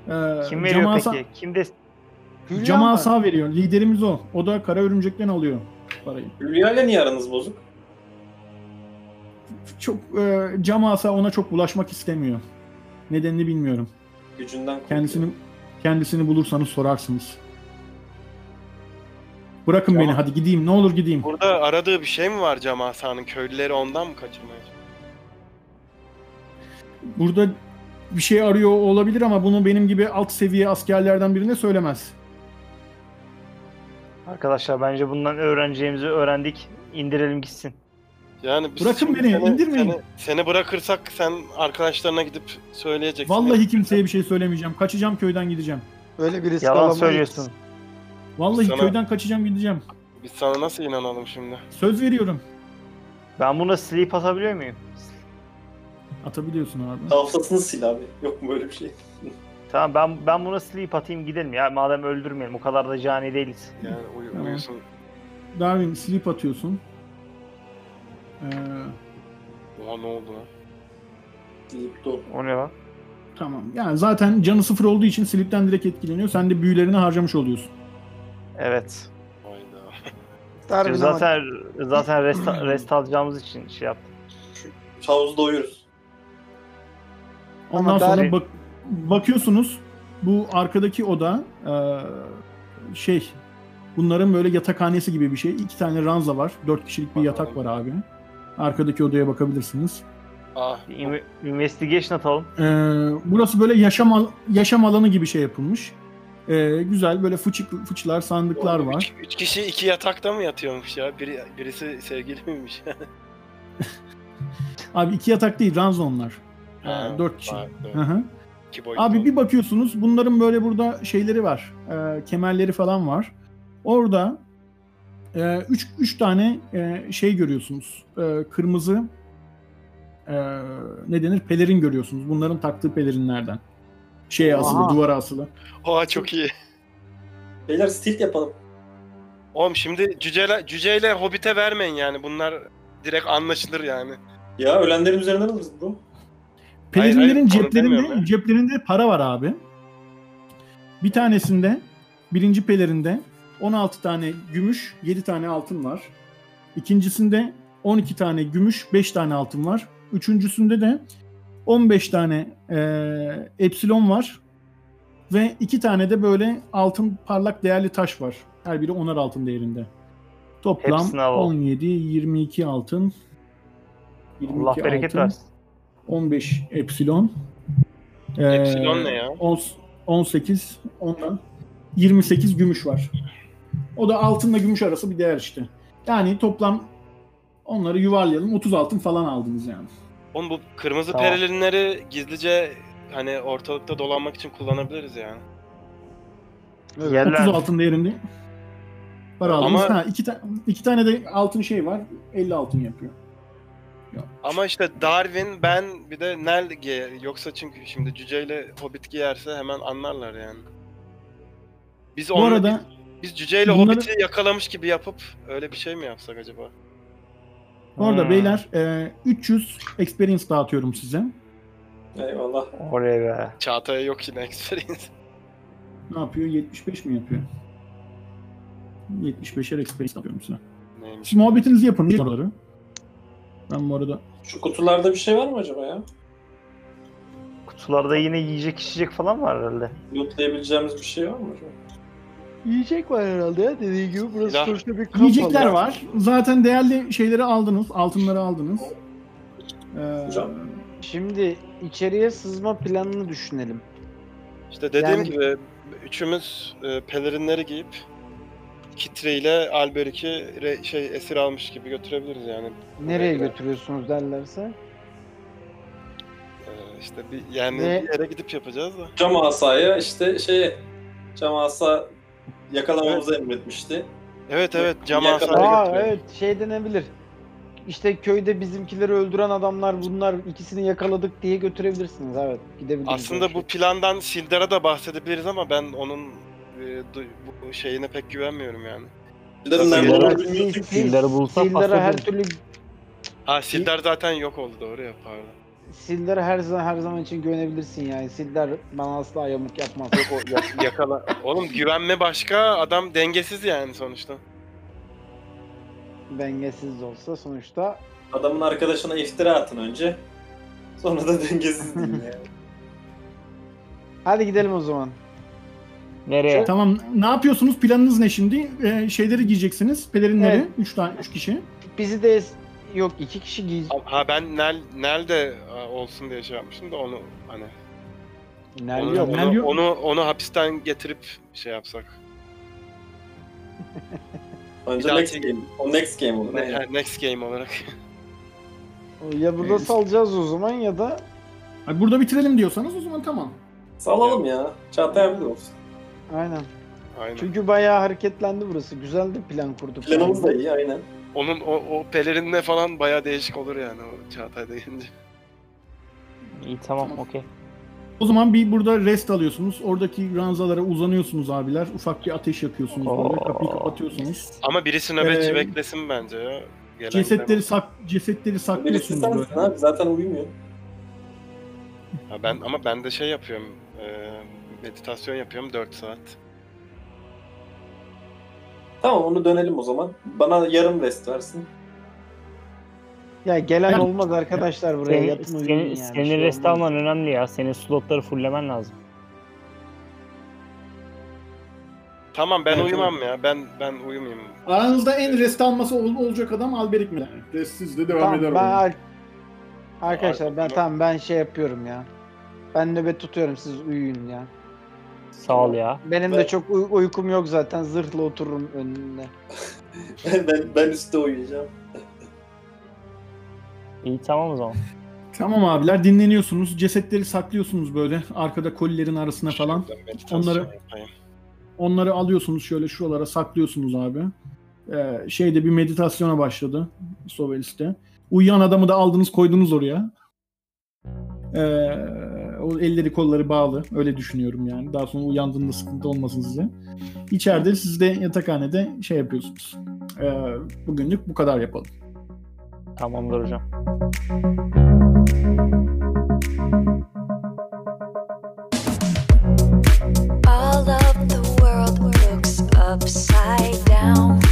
Ee, Kim veriyor Camasa- peki? Kim de Hülya mı? Camasa veriyor. Liderimiz o. O da kara örümcekten alıyor parayı. Hülya ile niye aranız bozuk? Çok e, Camasa ona çok bulaşmak istemiyor. Nedenini bilmiyorum. Gücünden korkuyor. Kendisini kendisini bulursanız sorarsınız. Bırakın Tamam. beni hadi gideyim. Ne olur gideyim. Burada aradığı bir şey mi var Camasa'nın? Köylüleri ondan mı kaçırmaya çalışıyor? Burada bir şey arıyor olabilir ama bunu benim gibi alt seviye askerlerden birine söylemez. Arkadaşlar bence bundan öğreneceğimizi öğrendik. İndirelim gitsin. Yani biz Bırakın beni, seni, indirmeyin. Seni, seni bırakırsak sen arkadaşlarına gidip söyleyeceksin. Vallahi kimseye bir şey söylemeyeceğim. Kaçacağım köyden gideceğim. Öyle bir risk Yalan alamayız. söylüyorsun. Vallahi Sana- köyden kaçacağım gideceğim. Biz sana nasıl inanalım şimdi? Söz veriyorum. Ben buna sleep atabiliyor muyum? Atabiliyorsun abi. Hafızasını sil abi. Yok mu böyle bir şey? (laughs) Tamam ben ben buna sleep atayım gidelim ya. Madem öldürmeyelim. O kadar da cani değiliz. Yani uy- Tamam. uyusun. Darwin sleep atıyorsun. Ee, Oha ne oldu lan? Deyip dur. O ne lan? tamam. Yani zaten canı sıfır olduğu için sleep'ten direkt etkileniyor. Sen de büyülerini harcamış oluyorsun. Evet. Hayda. Darwin ama- zaten zaten rest, rest alacağımız için şey yaptım. Şu havuzda uyuruz. Ondan Ama sonra Darwin- bak bakıyorsunuz bu arkadaki oda ee, şey bunların böyle yatakhanesi gibi bir şey. İki tane ranza var. Dört kişilik bir yatak var abi. Arkadaki odaya bakabilirsiniz. Ah, inve- investigation atalım. Ee, burası böyle yaşam al- yaşam alanı gibi şey yapılmış. Ee, güzel böyle fıçık fıçılar, sandıklar oğlum, var. Üç, üç kişi iki yatakta mı yatıyormuş ya? Biri, birisi sevgili miymiş? (laughs) Abi iki yatak değil, ranza onlar. Ee, Ha, dört kişi. var, evet. Hı hı. İki boyutlu. Abi bir bakıyorsunuz bunların böyle burada şeyleri var. Ee, kemerleri falan var. Orada e, üç, üç tane e, şey görüyorsunuz. E, kırmızı e, ne denir? Pelerin görüyorsunuz. Bunların taktığı pelerinlerden. Şeye asılı, Aha. duvara asılı. Oha çok iyi. Beyler stilt yapalım. Oğlum şimdi cüceyle, cüceyle hobbite vermeyin yani. Bunlar direkt anlaşılır yani. Ya ölenlerin üzerinden alırız bro. Pelerinlerin hayır, onu ceplerinde ceplerinde para var abi. Bir tanesinde birinci pelerinde 16 tane gümüş, 7 tane altın var. İkincisinde 12 tane gümüş, 5 tane altın var. Üçüncüsünde de 15 tane eee epsilon var. Ve iki tane de böyle altın parlak değerli taş var. Her biri onar altın değerinde. Toplam Hepsini alalım. 17, 22 altın. 22 Allah bereket altın, versin. 15 epsilon. Ee, Epsilon ne ya? on- 18, ondan 28 gümüş var. O da altınla gümüş arası bir değer işte. Yani toplam onları yuvarlayalım 30 altın falan aldınız yani. Oğlum bu kırmızı Tamam. perilinleri gizlice hani ortalıkta dolanmak için kullanabiliriz yani. Evet. Yerler. 30 altın değerinde para aldınız. Ama- Ha, iki, ta- iki tane de altın şey var. 50 altın yapıyor. Ama işte Darwin, ben bir de Nel giyer. Yoksa çünkü şimdi cüceyle hobbit giyerse hemen anlarlar yani. Biz Bu onu, arada biz cüceyle bunları- hobbiti yakalamış gibi yapıp öyle bir şey mi yapsak acaba? bu arada Hmm. beyler e, 300 experience dağıtıyorum size. Eyvallah. Oraya be. Çağatay'a yok yine experience. Ne yapıyor? 75 mi yapıyor? 75'er experience atıyorum size. Neymiş? Siz muhabbetinizi yapın oraları. Ben bu arada Şu kutularda bir şey var mı acaba ya? Kutularda yine yiyecek içecek falan var herhalde. Lootlayabileceğimiz bir şey var mı acaba? Yiyecek var herhalde ya dediği gibi. Burası Silah. sonuçta bir kamp yiyecekler alanı. var. Zaten değerli şeyleri aldınız. Altınları aldınız. Ee, Hocam. Şimdi içeriye sızma planını düşünelim. İşte dediğim Yani- gibi üçümüz e, pelerinleri giyip Kitre ile Alberic'i re- şey esir almış gibi götürebiliriz yani. Nereye Buraya. götürüyorsunuz derlerse. E, işte bir yani Ve- bir yere gidip yapacağız da. Cam asaya işte şey cam asa yakalamamızı emretmişti. Evet evet cam Aa evet şey denebilir. İşte köyde bizimkileri öldüren adamlar bunlar ikisini yakaladık diye götürebilirsiniz evet gidebilirsiniz. Aslında bu plandan Sildar'a da bahsedebiliriz ama ben onun e, du- bu şeyine pek güvenmiyorum yani. Sildar'ın nerede Sildar'a- olduğunu bilmiyorsun. Sildar'ı bulsak Sildar'a her türlü Ha Sildar zaten yok oldu doğru ya pardon. Sildar'a her zaman her zaman için güvenebilirsin yani. Sildar bana asla yamuk yapmaz. O ya- yakala. Oğlum güvenme başka adam dengesiz yani sonuçta. Dengesiz de olsa sonuçta. Adamın arkadaşına iftira atın önce. Sonra da dengesiz değil yani. (laughs) Hadi gidelim o zaman. Nereye? Tamam. Ne yapıyorsunuz? Planınız ne şimdi? Ee, şeyleri giyeceksiniz. Pelerinleri. Evet. 3 tane 3 kişi. Bizi de yok iki kişi giy. Ha ben Nel Nel de e, olsun diye şey yapmıştım da onu hani Nel onu, yok. onu, Nel yok. onu onu hapisten getirip şey yapsak. (laughs) Önce next dahaki- game. O next game olur. Ne, aynen. ha, next game olarak. (laughs) Ya burada Evet. salacağız o zaman ya da Ay, Burada bitirelim diyorsanız o zaman tamam. Salalım ya. Çağatay abi de olsun. aynen. Aynen. Çünkü bayağı hareketlendi burası. Güzel de plan kurduk. Planımız da iyi aynen. Onun o, o pelerinle falan bayağı değişik olur yani o Çağatay deyince. İyi tamam okey. O zaman bir burada rest alıyorsunuz. Oradaki ranzalara uzanıyorsunuz abiler. Ufak bir ateş yakıyorsunuz böyle. Kapıyı kapatıyorsunuz. Ama birisi nöbetçi Ee, beklesin bence ya. Gelen Cesetleri sak cesetleri Birisi saklıyorsunuz sensin böyle. abi zaten uyumuyor. Ha, ben ama ben de şey yapıyorum. e, meditasyon yapıyorum 4 saat. Tamam onu dönelim o zaman. Bana yarım rest versin. Ya gelen Yani- olmaz arkadaşlar buraya Senin, yatın uyuyun senin, yani. senin Şey rest olmaz. alman önemli ya. Senin slotları fulllemen lazım. Tamam ben Evet, uyumam ya. Ben ben uyumayayım. Aranızda en rest alması ol- olacak adam Alberik mi? Restsiz de devam Tamam, eder. ben oyun. ar- Arkadaşlar ben Tamam. tamam ben şey yapıyorum ya. Ben nöbet tutuyorum siz uyuyun ya. Sağ ol ya. Benim de Ben- çok uy- uykum yok zaten. Zırhla otururum önünde. (laughs) ben, ben üstte uyuyacağım. İyi tamam o zaman. Tamam abiler dinleniyorsunuz. Cesetleri saklıyorsunuz böyle arkada kolilerin arasına falan. Onları-. Onları alıyorsunuz şöyle şuralara saklıyorsunuz abi. Ee, şeyde bir meditasyona başladı Sovelis'te. Uyuyan adamı da aldınız koydunuz oraya. Ee, o elleri kolları bağlı. Öyle düşünüyorum yani. Daha sonra uyandığında sıkıntı olmasın size. İçeride siz de yatakhanede şey yapıyorsunuz. Ee, bugünlük bu kadar yapalım. Tamamdır hocam. All of the world looks upside down.